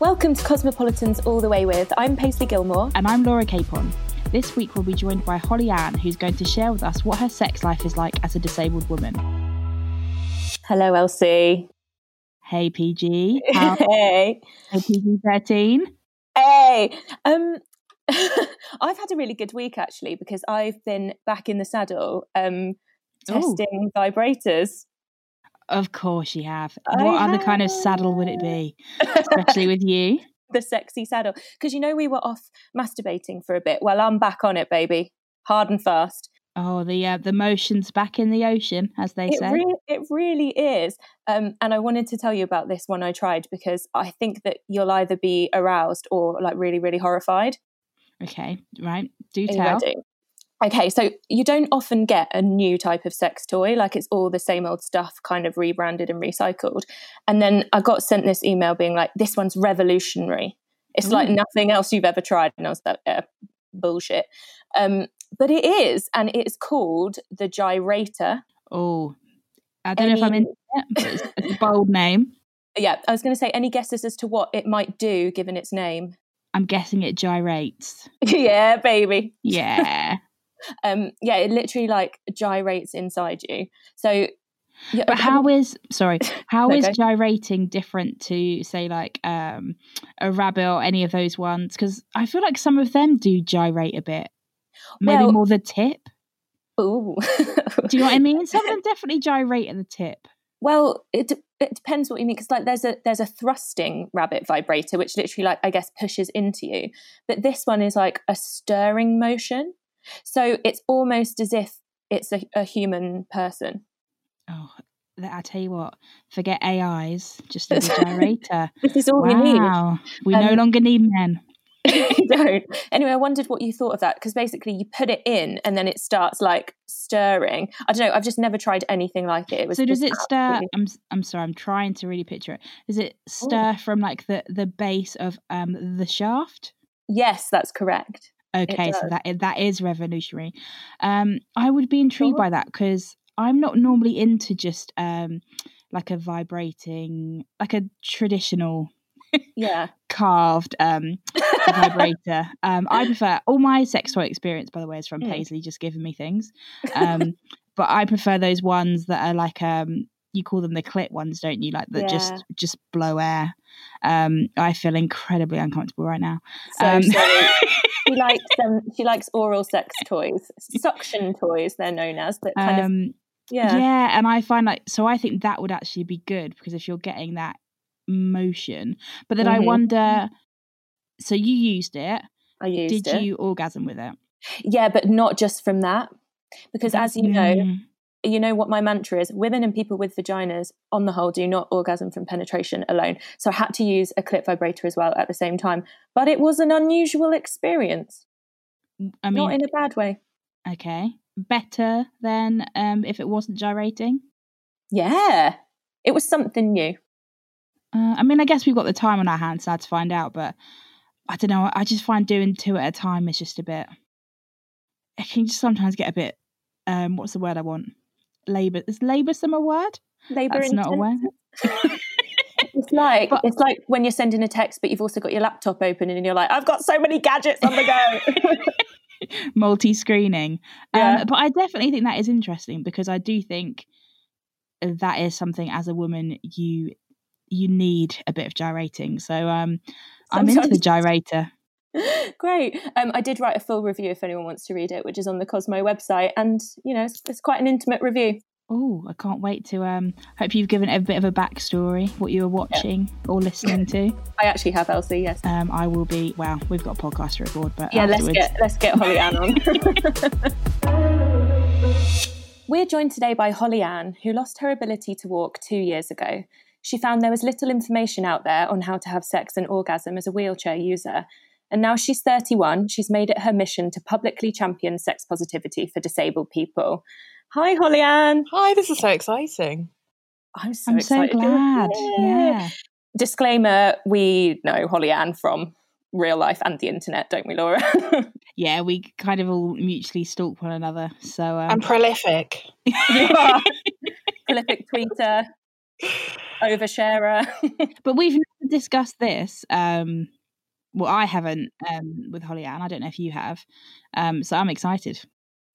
Welcome to Cosmopolitans All the Way With. I'm Paisley Gilmour. And I'm Laura Capon. This week we'll be joined by Holly Ann, who's going to share with us what her sex life is like as a disabled woman. Hello, LC. Hey, PG. How- hey. Hey, PG 13. Hey. Um, I've had a really good week actually because I've been back in the saddle um, testing Ooh. vibrators. Of course you have. I what have. other kind of saddle would it be? Especially with you? The sexy saddle. Because you know we were off masturbating for a bit. Well, I'm back on it, baby. Hard and fast. Oh, the uh, the motion's back in the ocean, as they it say. Re- it really is. Um, and I wanted to tell you about this one I tried because I think that you'll either be aroused or like really, really horrified. Okay, right. Do tell. Okay, so you don't often get a new type of sex toy, like it's all the same old stuff, kind of rebranded and recycled. And then I got sent this email being like, this one's revolutionary. It's Ooh. like nothing else you've ever tried. And I was like, yeah, bullshit. Um, but it is, and it's called the Gyrator. Oh, I don't any... know if I'm in it, but it's a bold name. Yeah, I was going to say, any guesses as to what it might do given its name? I'm guessing it gyrates. yeah, baby. Yeah um yeah it literally like gyrates inside you. So yeah, but how is sorry how okay. is gyrating different to say like um a rabbit or any of those ones? Because i feel like some of them do gyrate a bit. Maybe well, more the tip? Ooh. do you know what i mean? Some of them definitely gyrate at the tip. Well it it depends what you mean because like there's a there's a thrusting rabbit vibrator which literally like i guess pushes into you. But this one is like a stirring motion so it's almost as if it's a, a human person. Oh, I tell you what, forget AIs, just a gyrator. this is all wow. we need. We um, no longer need men. don't. Anyway, I wondered what you thought of that because basically you put it in and then it starts like stirring. I don't know. I've just never tried anything like it. it so does it stir? I'm I'm sorry. I'm trying to really picture it. Does it stir Ooh. from like the the base of um the shaft? Yes, that's correct. Okay, so that that is revolutionary. Um, I would be intrigued sure. by that because I'm not normally into just um, like a vibrating, like a traditional, yeah, carved um, vibrator. Um, I prefer all my sex toy experience, by the way, is from mm. Paisley just giving me things. Um, but I prefer those ones that are like um, you call them the clit ones, don't you? Like that yeah. just just blow air. Um, I feel incredibly uncomfortable right now. So um, she likes um, she likes oral sex toys, suction toys. They're known as that kind um, of yeah yeah. And I find like so I think that would actually be good because if you're getting that motion, but then mm-hmm. I wonder. So you used it. I used it. Did it. you orgasm with it? Yeah, but not just from that. Because as you know, mm you know what my mantra is? Women and people with vaginas on the whole do not orgasm from penetration alone. So i had to use a clip vibrator as well at the same time. But it was an unusual experience. I mean not in a bad way. Okay. Better than um, if it wasn't gyrating? Yeah. It was something new. Uh, i mean i guess we've got the time on our hands now to find out but i don't know. I just find doing two at a time is just a bit it can just sometimes get a bit um, what's the word i want labor is laboursome a word? Labour That's not a word. it's like but, it's like when you're sending a text, but you've also got your laptop open and you're like, I've got so many gadgets on the go. Multi-screening, yeah. um, but I definitely think that is interesting because I do think that is something as a woman you you need a bit of gyrating. So um, I'm into the gyrator. Great. Um, I did write a full review if anyone wants to read it, which is on the Cosmo website, and you know it's, it's quite an intimate review. Oh, I can't wait to. Um, hope you've given a bit of a backstory, what you were watching yeah. or listening to. I actually have LC. Yes. Um, I will be. Well, we've got a podcast to record, but yeah, afterwards. let's get let's get Holly Ann on. We're joined today by Holly Ann, who lost her ability to walk two years ago. She found there was little information out there on how to have sex and orgasm as a wheelchair user, and now she's 31. She's made it her mission to publicly champion sex positivity for disabled people. Hi, Holly Ann. Hi, this is so exciting. I'm so I'm excited. so glad. Yeah. Disclaimer we know Holly Ann from real life and the internet, don't we, Laura? yeah, we kind of all mutually stalk one another. So um... I'm prolific. you are. prolific tweeter, oversharer. but we've never discussed this. Um, well, I haven't um, with Holly Ann. I don't know if you have. Um, so I'm excited.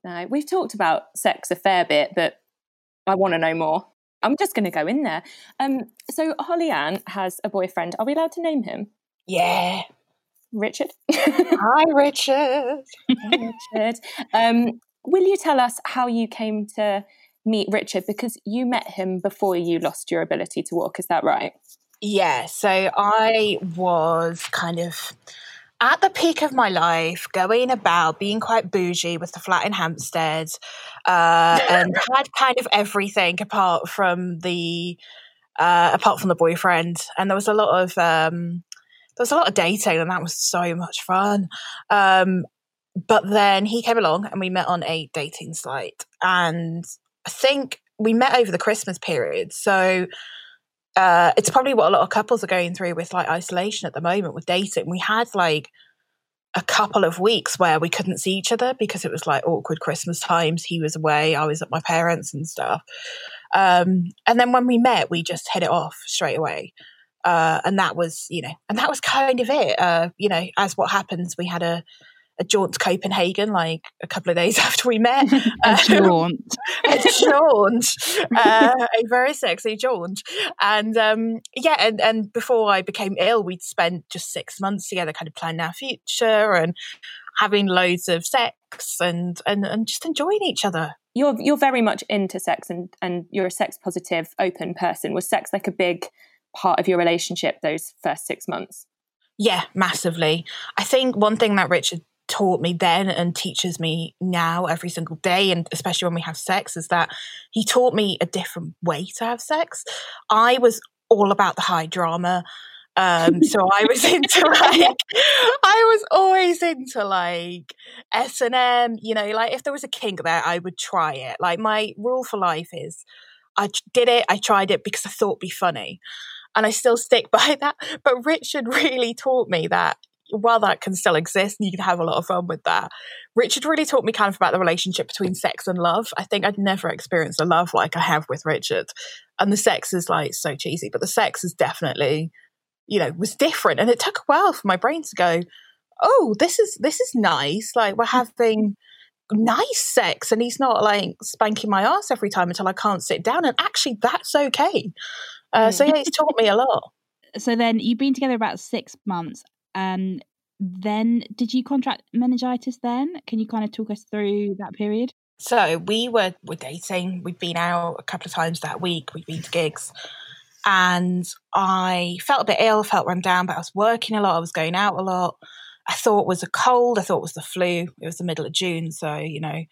No, we've talked about sex a fair bit, but I want to know more. I'm just going to go in there. Um, so Holly Ann has a boyfriend. Are we allowed to name him? Yeah. Richard. Hi, Richard. Hi, Richard. Um, will you tell us how you came to meet Richard? Because you met him before you lost your ability to walk. Is that right? Yeah. So I was kind of at the peak of my life, going about being quite bougie with the flat in Hampstead, uh, and had kind of everything apart from the uh, apart from the boyfriend. And there was a lot of um, there was a lot of dating, and that was so much fun. Um, but then he came along, and we met on a dating site, and I think we met over the Christmas period. So uh, it's probably what a lot of couples are going through with like isolation at the moment with dating. We had like a couple of weeks where we couldn't see each other because it was like awkward Christmas times. He was away, I was at my parents and stuff. Um, and then when we met, we just hit it off straight away. Uh, and that was, you know, and that was kind of it. Uh, you know, as what happens, we had a a jaunt to Copenhagen like a couple of days after we met. a um, jaunt. a jaunt. Uh, a very sexy jaunt. And um, yeah, and, and before I became ill, we'd spent just six months together, kind of planning our future and having loads of sex and, and, and just enjoying each other. You're you're very much into sex and, and you're a sex positive, open person. Was sex like a big part of your relationship those first six months? Yeah, massively. I think one thing that Richard taught me then and teaches me now every single day and especially when we have sex is that he taught me a different way to have sex i was all about the high drama um so i was into like i was always into like s&m you know like if there was a kink there i would try it like my rule for life is i did it i tried it because i thought it'd be funny and I still stick by that. But Richard really taught me that while that can still exist and you can have a lot of fun with that, Richard really taught me kind of about the relationship between sex and love. I think I'd never experienced a love like I have with Richard. And the sex is like so cheesy, but the sex is definitely, you know, was different. And it took a while for my brain to go, oh, this is this is nice. Like we're having nice sex and he's not like spanking my ass every time until I can't sit down. And actually that's okay. Uh, so yeah, he's taught me a lot. So then you've been together about six months um, then did you contract meningitis then? Can you kind of talk us through that period? So we were were dating. We'd been out a couple of times that week. We'd been to gigs, and I felt a bit ill, felt run down, but I was working a lot. I was going out a lot. I thought it was a cold. I thought it was the flu. It was the middle of June, so you know,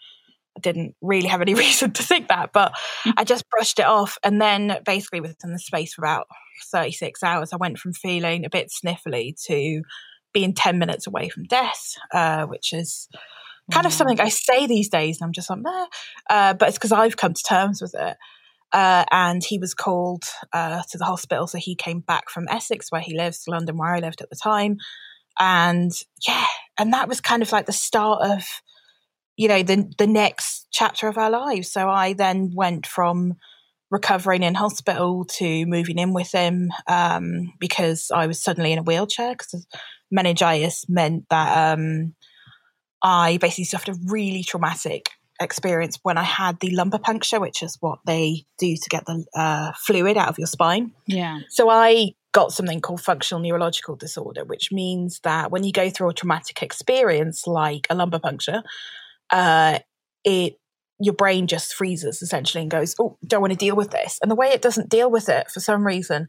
didn't really have any reason to think that, but mm. I just brushed it off. And then basically within the space for about 36 hours, I went from feeling a bit sniffly to being 10 minutes away from death, uh, which is kind of something I say these days. And I'm just like, nah. Uh, but it's because I've come to terms with it. Uh, and he was called uh, to the hospital. So he came back from Essex, where he lives, to London, where I lived at the time. And yeah, and that was kind of like the start of, you know, the the next chapter of our lives. So I then went from recovering in hospital to moving in with him um, because I was suddenly in a wheelchair because meningitis meant that um, I basically suffered a really traumatic experience when I had the lumbar puncture, which is what they do to get the uh, fluid out of your spine. Yeah. So I got something called functional neurological disorder, which means that when you go through a traumatic experience like a lumbar puncture, uh, it your brain just freezes essentially and goes, "Oh, don't want to deal with this." And the way it doesn't deal with it for some reason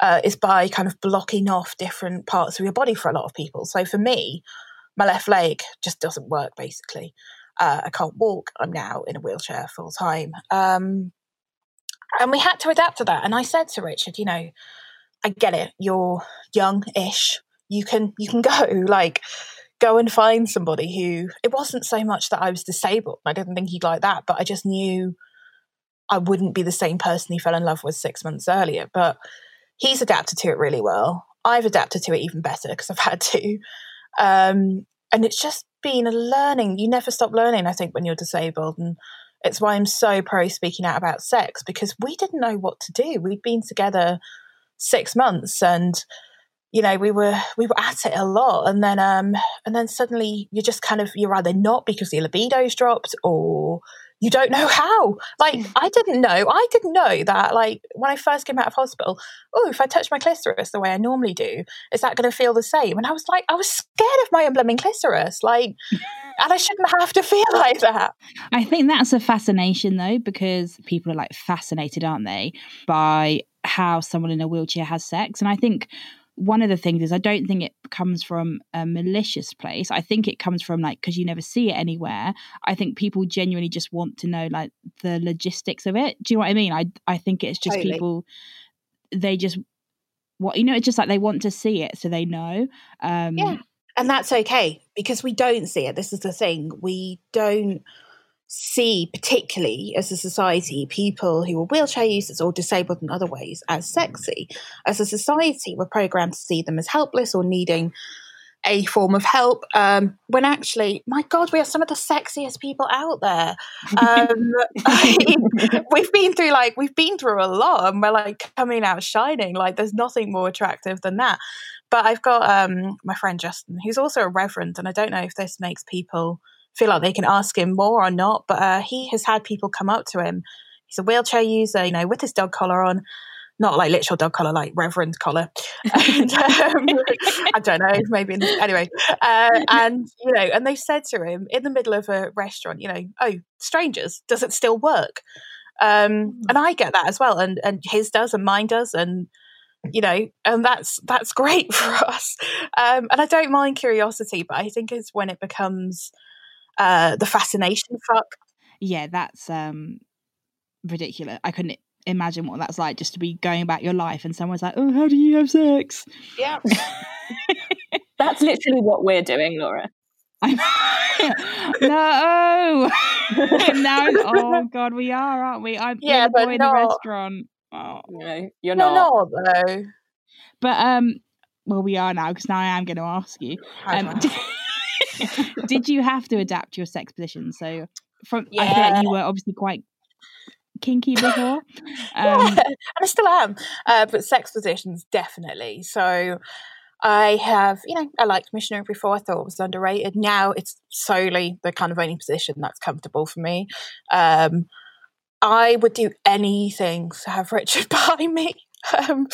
uh, is by kind of blocking off different parts of your body for a lot of people. So for me, my left leg just doesn't work basically. Uh, I can't walk. I'm now in a wheelchair full time. Um, and we had to adapt to that. And I said to Richard, you know, I get it. You're young-ish. You can you can go like go and find somebody who it wasn't so much that I was disabled. I didn't think he'd like that, but I just knew I wouldn't be the same person he fell in love with six months earlier. But he's adapted to it really well. I've adapted to it even better because I've had to. Um, and it's just been a learning. You never stop learning, I think, when you're disabled. And it's why I'm so pro speaking out about sex because we didn't know what to do. We'd been together six months and you know we were we were at it a lot. And then um and then suddenly you're just kind of you're either not because your libido's dropped or you don't know how. Like i didn't know. I didn't know that like when i first came out of hospital oh if i touch my clitoris the way i normally do is that going to feel the same? And i was like i was scared of my unblooming clitoris like and i shouldn't have to feel like that. I think that's a fascination though because people are like fascinated aren't they by how someone in a wheelchair has sex? And i think one of the things is I don't think it comes from a malicious place. I think it comes from like because you never see it anywhere. I think people genuinely just want to know like the logistics of it. Do you know what I mean? I I think it's just totally. people they just what you know it's just like they want to see it so they know. Um Yeah. And that's okay because we don't see it. This is the thing. We don't see, particularly as a society, people who are wheelchair users or disabled in other ways as sexy. As a society, we're programmed to see them as helpless or needing a form of help um, when actually my god we are some of the sexiest people out there um, we've been through like we've been through a lot and we're like coming out shining like there's nothing more attractive than that but i've got um, my friend justin who's also a reverend and i don't know if this makes people feel like they can ask him more or not. But uh, he has had people come up to him. He's a wheelchair user, you know, with his dog collar on, not like literal dog collar, like reverend collar. and, um, I don't know, maybe the, anyway. Uh, and you know, and they said to him in the middle of a restaurant, you know, oh, strangers, does it still work? Um, hmm. and I get that as well, and and his does, and mine does, and you know, and that's that's great for us. Um, and I don't mind curiosity, but I think it's when it becomes uh, the fascination fuck. Yeah, that's um, ridiculous. I couldn't imagine what that's like just to be going about your life and someone's like, "Oh, how do you have sex?" Yeah, that's literally what we're doing, Laura. no, no. Oh God, we are, aren't we? I'm yeah, but in the restaurant. Oh. No, you're not. No, not though. But um, well, we are now because now I am going to ask you. Um, did you have to adapt your sex position? So from yeah. I feel like you were obviously quite kinky before. Um, yeah, I still am, uh, but sex positions definitely. So I have, you know, I liked missionary before. I thought it was underrated. Now it's solely the kind of only position that's comfortable for me. Um, I would do anything to have Richard by me. Um,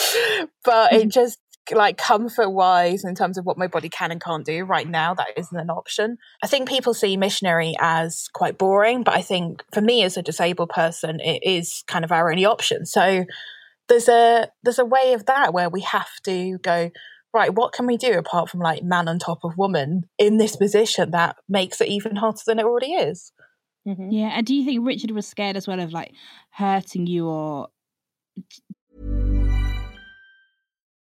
but it mm-hmm. just like comfort wise in terms of what my body can and can't do right now that isn't an option. I think people see missionary as quite boring but i think for me as a disabled person it is kind of our only option. So there's a there's a way of that where we have to go right what can we do apart from like man on top of woman in this position that makes it even harder than it already is? Mm-hmm. yeah and do you think richard was scared as well of like hurting you or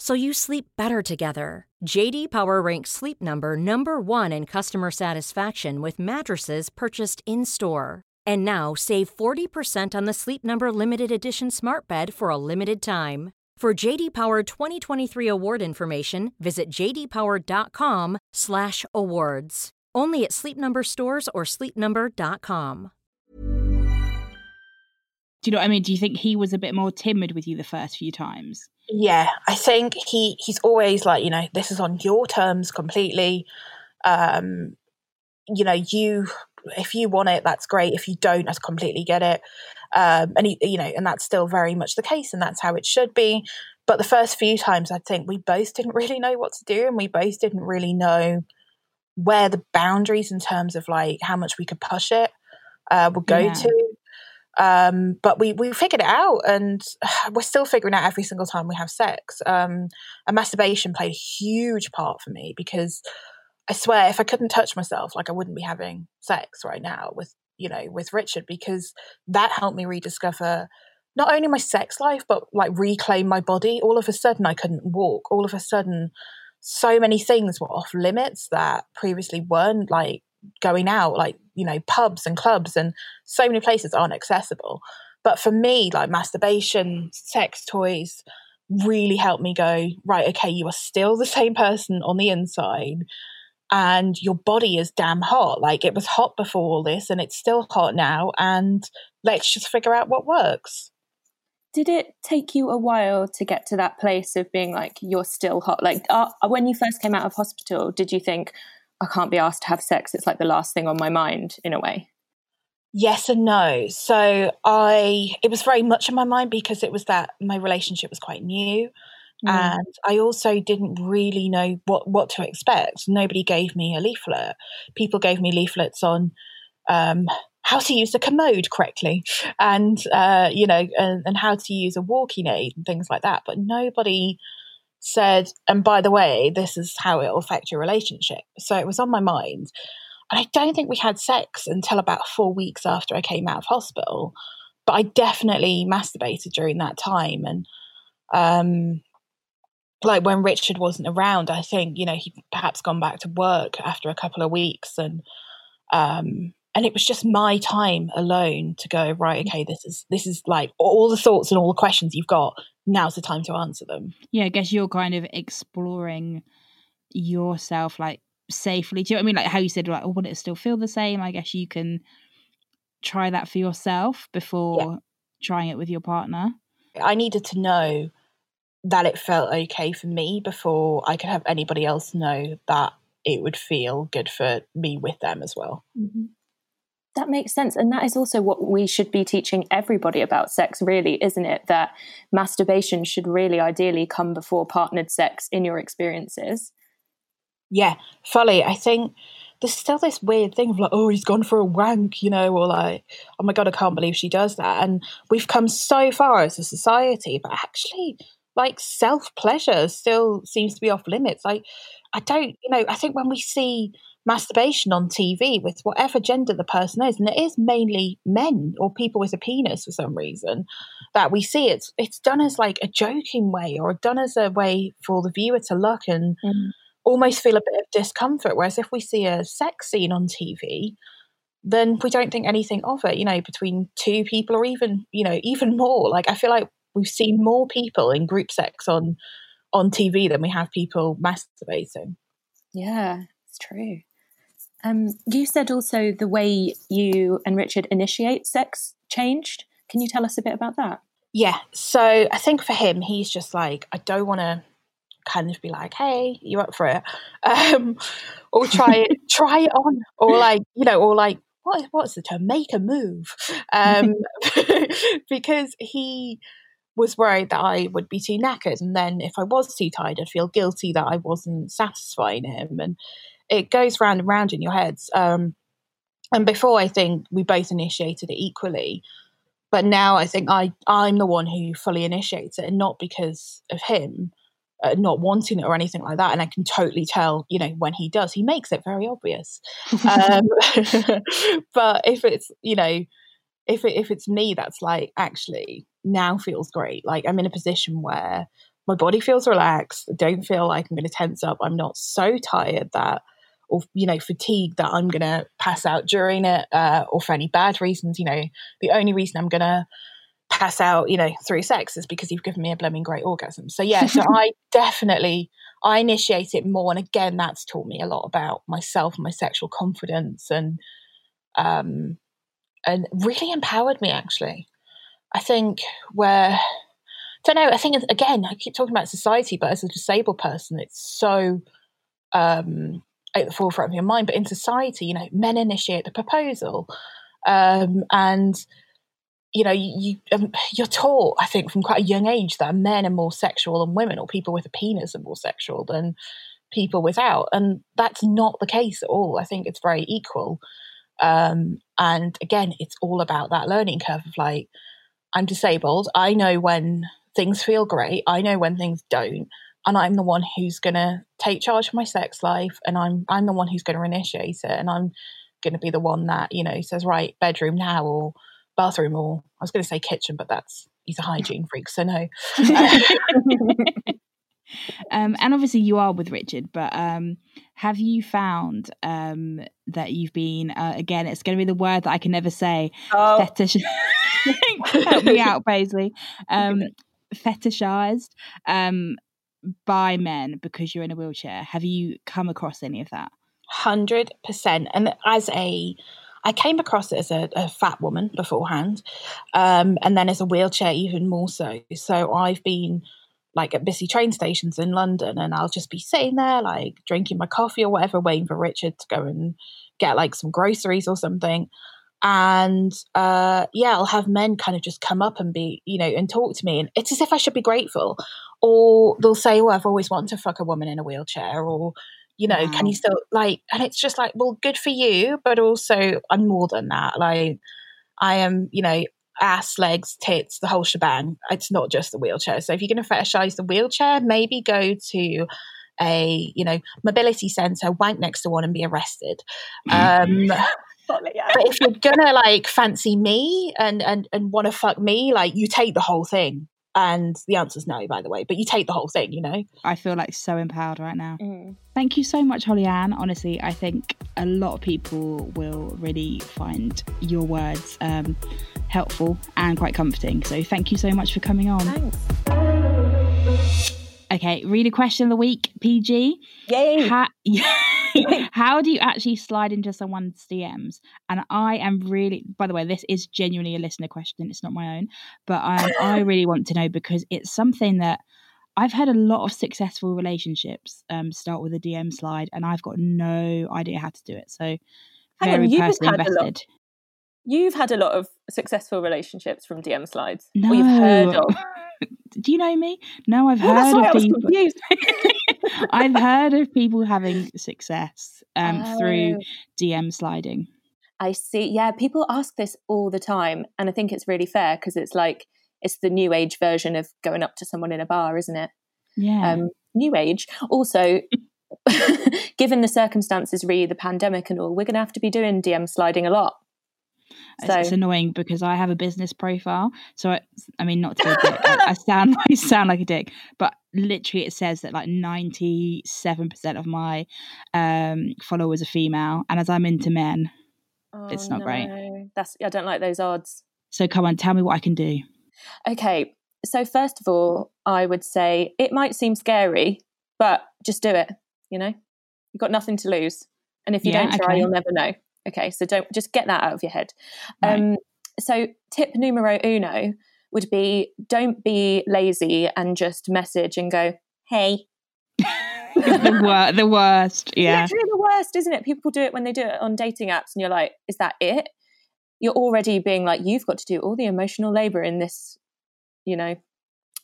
so you sleep better together. JD Power ranks Sleep Number number 1 in customer satisfaction with mattresses purchased in-store. And now save 40% on the Sleep Number limited edition Smart Bed for a limited time. For JD Power 2023 award information, visit jdpower.com/awards. Only at Sleep Number stores or sleepnumber.com. Do you know what I mean? Do you think he was a bit more timid with you the first few times? Yeah, I think he he's always like, you know, this is on your terms completely. Um, you know, you if you want it, that's great. If you don't, I completely get it. Um, and he, you know, and that's still very much the case, and that's how it should be. But the first few times, I think we both didn't really know what to do, and we both didn't really know where the boundaries in terms of like how much we could push it uh, would go yeah. to. Um, but we we figured it out, and we're still figuring out every single time we have sex. Um, and masturbation played a huge part for me because I swear, if I couldn't touch myself, like I wouldn't be having sex right now with you know with Richard because that helped me rediscover not only my sex life but like reclaim my body. All of a sudden, I couldn't walk. All of a sudden, so many things were off limits that previously weren't like going out, like you know pubs and clubs and so many places aren't accessible. But for me, like masturbation, sex toys really helped me go right. Okay, you are still the same person on the inside and your body is damn hot. Like it was hot before all this and it's still hot now. And let's just figure out what works. Did it take you a while to get to that place of being like, you're still hot? Like uh, when you first came out of hospital, did you think, I can't be asked to have sex? It's like the last thing on my mind in a way. Yes and no. So I, it was very much in my mind because it was that my relationship was quite new. Mm. And I also didn't really know what, what to expect. Nobody gave me a leaflet. People gave me leaflets on um, how to use the commode correctly and, uh, you know, and, and how to use a walking aid and things like that. But nobody said, and by the way, this is how it'll affect your relationship. So it was on my mind. And I don't think we had sex until about four weeks after I came out of hospital. But I definitely masturbated during that time. And um, like when Richard wasn't around, I think you know he'd perhaps gone back to work after a couple of weeks, and um, and it was just my time alone to go right. Okay, this is this is like all the thoughts and all the questions you've got. Now's the time to answer them. Yeah, I guess you're kind of exploring yourself like safely. Do you know what I mean? Like how you said, like, oh, would it still feel the same? I guess you can try that for yourself before yeah. trying it with your partner. I needed to know that it felt okay for me before I could have anybody else know that it would feel good for me with them as well. Mm-hmm. That makes sense. And that is also what we should be teaching everybody about sex, really, isn't it? That masturbation should really ideally come before partnered sex in your experiences. Yeah, fully. I think there's still this weird thing of like, oh, he's gone for a wank, you know, or like, oh my God, I can't believe she does that. And we've come so far as a society, but actually, like self pleasure still seems to be off limits. Like, I don't, you know, I think when we see masturbation on TV with whatever gender the person is, and it is mainly men or people with a penis for some reason that we see it's it's done as like a joking way or done as a way for the viewer to look and mm. almost feel a bit of discomfort. Whereas if we see a sex scene on TV, then we don't think anything of it, you know, between two people or even, you know, even more. Like I feel like we've seen more people in group sex on on TV than we have people masturbating. Yeah, it's true. Um, you said also the way you and Richard initiate sex changed. Can you tell us a bit about that? Yeah. So I think for him, he's just like, I don't want to kind of be like, "Hey, you up for it?" Um, or try it, try it on, or like you know, or like what what's the term? Make a move, um, because he was worried that I would be too knackered, and then if I was too tired, I'd feel guilty that I wasn't satisfying him, and it goes round and round in your heads. Um, and before, I think we both initiated it equally, but now I think I I'm the one who fully initiates it, and not because of him. Uh, not wanting it or anything like that. And I can totally tell, you know, when he does, he makes it very obvious. Um, but if it's, you know, if it, if it's me, that's like actually now feels great. Like I'm in a position where my body feels relaxed. I don't feel like I'm going to tense up. I'm not so tired that, or you know, fatigued that I'm going to pass out during it, uh, or for any bad reasons. You know, the only reason I'm going to pass out, you know, through sex is because you've given me a blooming great orgasm. So yeah, so I definitely I initiate it more, and again, that's taught me a lot about myself and my sexual confidence, and um, and really empowered me actually. I think where don't know. I think again, I keep talking about society, but as a disabled person, it's so um, at the forefront of your mind. But in society, you know, men initiate the proposal, um, and you know, you, um, you're taught, I think, from quite a young age that men are more sexual than women, or people with a penis are more sexual than people without, and that's not the case at all. I think it's very equal. Um, and again, it's all about that learning curve of like, I'm disabled. I know when things feel great. I know when things don't. And I'm the one who's going to take charge of my sex life. And I'm, I'm the one who's going to initiate it. And I'm going to be the one that, you know, says, right, bedroom now or bathroom or I was going to say kitchen, but that's, he's a hygiene freak. So no. um, and obviously you are with Richard, but um, have you found um, that you've been uh, again? It's going to be the word that I can never say. Oh. Fetish. Help me out, Paisley. Um, fetishized um, by men because you're in a wheelchair. Have you come across any of that? Hundred percent. And as a I came across it as a, a fat woman beforehand, um, and then as a wheelchair even more so. So I've been like at busy train stations in London, and I'll just be sitting there, like drinking my coffee or whatever, waiting for Richard to go and get like some groceries or something. And uh, yeah, I'll have men kind of just come up and be, you know, and talk to me, and it's as if I should be grateful. Or they'll say, "Well, I've always wanted to fuck a woman in a wheelchair," or you know, wow. can you still like? And it's just like, well, good for you, but also I'm more than that. Like, I am, you know, ass, legs, tits, the whole shebang. It's not just the wheelchair. So if you're going to fetishize the wheelchair, maybe go to a you know mobility center, wank next to one, and be arrested. Um, but if you're gonna like fancy me and and and want to fuck me, like you take the whole thing. And the answer's no, by the way. But you take the whole thing, you know. I feel like so empowered right now. Mm. Thank you so much, Holly Ann. Honestly, I think a lot of people will really find your words um, helpful and quite comforting. So thank you so much for coming on. Thanks. Okay, read a question of the week, PG. Yay! How, how do you actually slide into someone's DMs? And I am really, by the way, this is genuinely a listener question. It's not my own, but um, I really want to know because it's something that I've had a lot of successful relationships um, start with a DM slide, and I've got no idea how to do it. So, very on, personally invested. You've had a lot of successful relationships from DM slides. No. you've heard of. Do you know me? No, I've well, heard of people. I've heard of people having success um, oh. through DM sliding. I see. Yeah, people ask this all the time, and I think it's really fair because it's like it's the new age version of going up to someone in a bar, isn't it? Yeah. Um, new age. Also, given the circumstances, really the pandemic and all, we're going to have to be doing DM sliding a lot. So. It's, annoying because I have a business profile. So I, I mean, not to be a dick, I, I sound I sound like a dick, but literally it says that like ninety seven percent of my um, followers are female, and as I'm into men, oh, it's not no. great. That's I don't like those odds. So come on, tell me what I can do. Okay, so first of all, I would say it might seem scary, but just do it. You know, you've got nothing to lose, and if you yeah, don't try, okay. you'll never know. Okay, so don't just get that out of your head. Right. Um, so tip numero uno would be don't be lazy and just message and go, hey, the, wor- the worst. Yeah. Literally the worst, isn't it? People do it when they do it on dating apps, and you're like, is that it? You're already being like, you've got to do all the emotional labor in this, you know,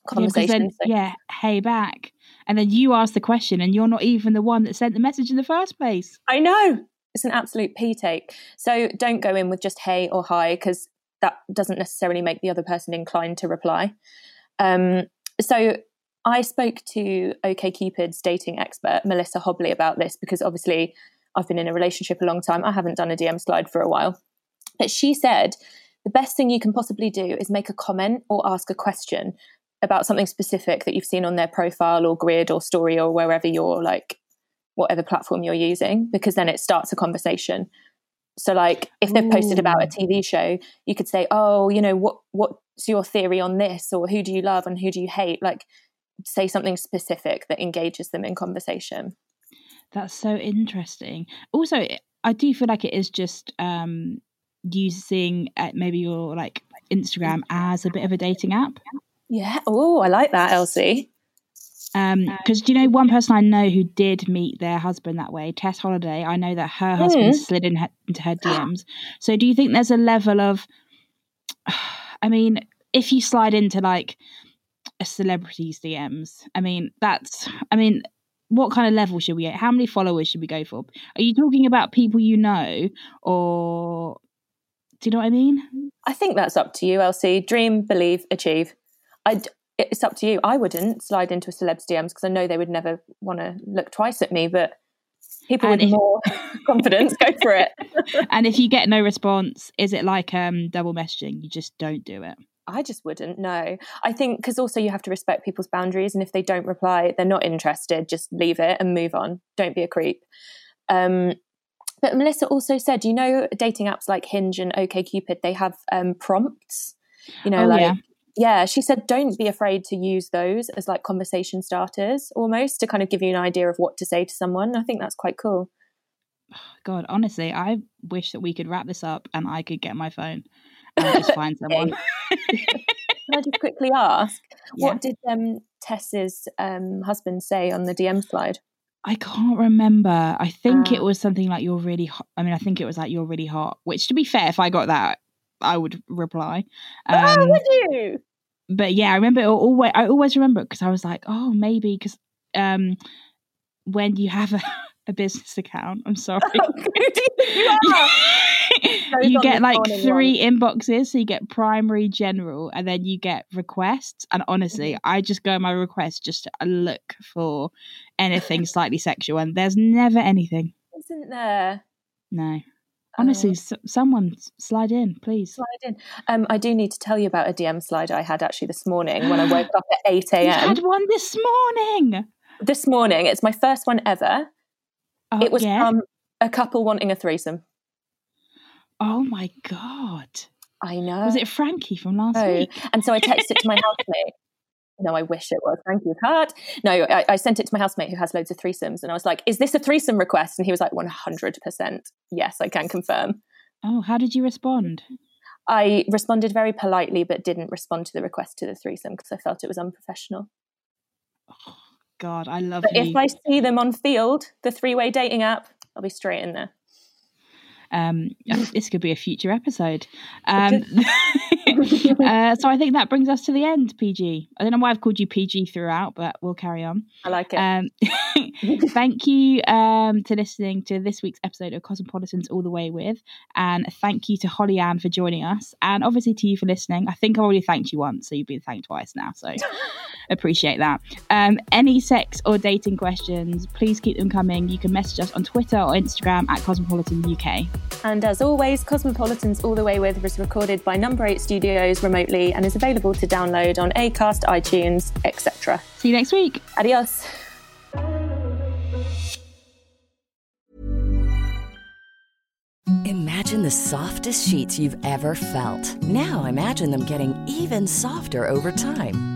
conversation. Yeah, then, so. yeah, hey back. And then you ask the question, and you're not even the one that sent the message in the first place. I know. It's an absolute p take. So don't go in with just hey or hi, because that doesn't necessarily make the other person inclined to reply. Um, so I spoke to OkCupid's dating expert, Melissa Hobley, about this because obviously I've been in a relationship a long time. I haven't done a DM slide for a while. But she said the best thing you can possibly do is make a comment or ask a question about something specific that you've seen on their profile or grid or story or wherever you're like, whatever platform you're using, because then it starts a conversation. So, like, if they've posted about a TV show, you could say, "Oh, you know, what what's your theory on this?" or "Who do you love and who do you hate?" Like, say something specific that engages them in conversation. That's so interesting. Also, I do feel like it is just um, using uh, maybe your like Instagram as a bit of a dating app. Yeah. Oh, I like that, LC. Because um, do you know one person I know who did meet their husband that way, Tess Holliday? I know that her husband mm. slid in her, into her DMs. So do you think there's a level of, I mean, if you slide into like a celebrity's DMs. I mean, that's, I mean, what kind of level should we get? How many followers should we go for? Are you talking about people you know or do you know what I mean? I think that's up to you, LC. Dream, believe, achieve. I, it's up to you. I wouldn't slide into a celeb's DMs because I know they would never want to look twice at me, but people and with if, more confidence go for it. and if you get no response, is it like um, double messaging? You just don't do it. I just wouldn't. No, I think because also you have to respect people's boundaries, and if they don't reply, they're not interested. Just leave it and move on. Don't be a creep. Um, but Melissa also said, you know, dating apps like Hinge and OkCupid, they have um, prompts. You know, oh, like yeah. Yeah, she said, don't be afraid to use those as like conversation starters, almost to kind of give you an idea of what to say to someone. I think that's quite cool. God, honestly, I wish that we could wrap this up and I could get my phone and just find someone. Can I just quickly ask, yeah. what did um, Tess's um, husband say on the DM slide? I can't remember. I think it ah. was something like "you're really hot." I mean, I think it was like "you're really hot." Which, to be fair, if I got that, I would reply. Oh, um, oh, would you? But yeah, I remember. Always, I always remember because I was like, "Oh, maybe," because um, when you have a, a business account, I'm sorry. Oh, you get like three one. inboxes. So you get primary, general, and then you get requests. And honestly, mm-hmm. I just go my requests just to look for anything slightly sexual, and there's never anything. Isn't there? No. Honestly, uh, someone slide in, please. Slide in. Um, I do need to tell you about a DM slide I had actually this morning when I woke up at 8 a.m. You had one this morning. This morning. It's my first one ever. Oh, it was yeah? from a couple wanting a threesome. Oh my god! I know. Was it Frankie from last no. week? And so I texted it to my housemate. No, I wish it was. Thank you, Kat. No, I, I, sent it to my housemate who has loads of threesomes, and I was like, "Is this a threesome request?" And he was like, "One hundred percent, yes, I can confirm." Oh, how did you respond? I responded very politely, but didn't respond to the request to the threesome because I felt it was unprofessional. Oh, God, I love. But you. if I see them on Feeld, the three-way dating app, I'll be straight in there. Um, this could be a future episode. Um, uh, so I think that brings us to the end, PG. I don't know why I've called you PG throughout, but we'll carry on. I like it. Um, thank you um, to listening to this week's episode of Cosmopolitans All the Way With. And thank you to Holly Ann for joining us. And obviously to you for listening. I think I already thanked you once, so you've been thanked twice now. So appreciate that. Um, any sex or dating questions, please keep them coming. You can message us on Twitter or Instagram at Cosmopolitan UK. And as always, Cosmopolitans All the Way With was recorded by Number 8 Studios remotely and is available to download on Acast, iTunes, etc. See you next week. Adios. Imagine the softest sheets you've ever felt. Now imagine them getting even softer over time.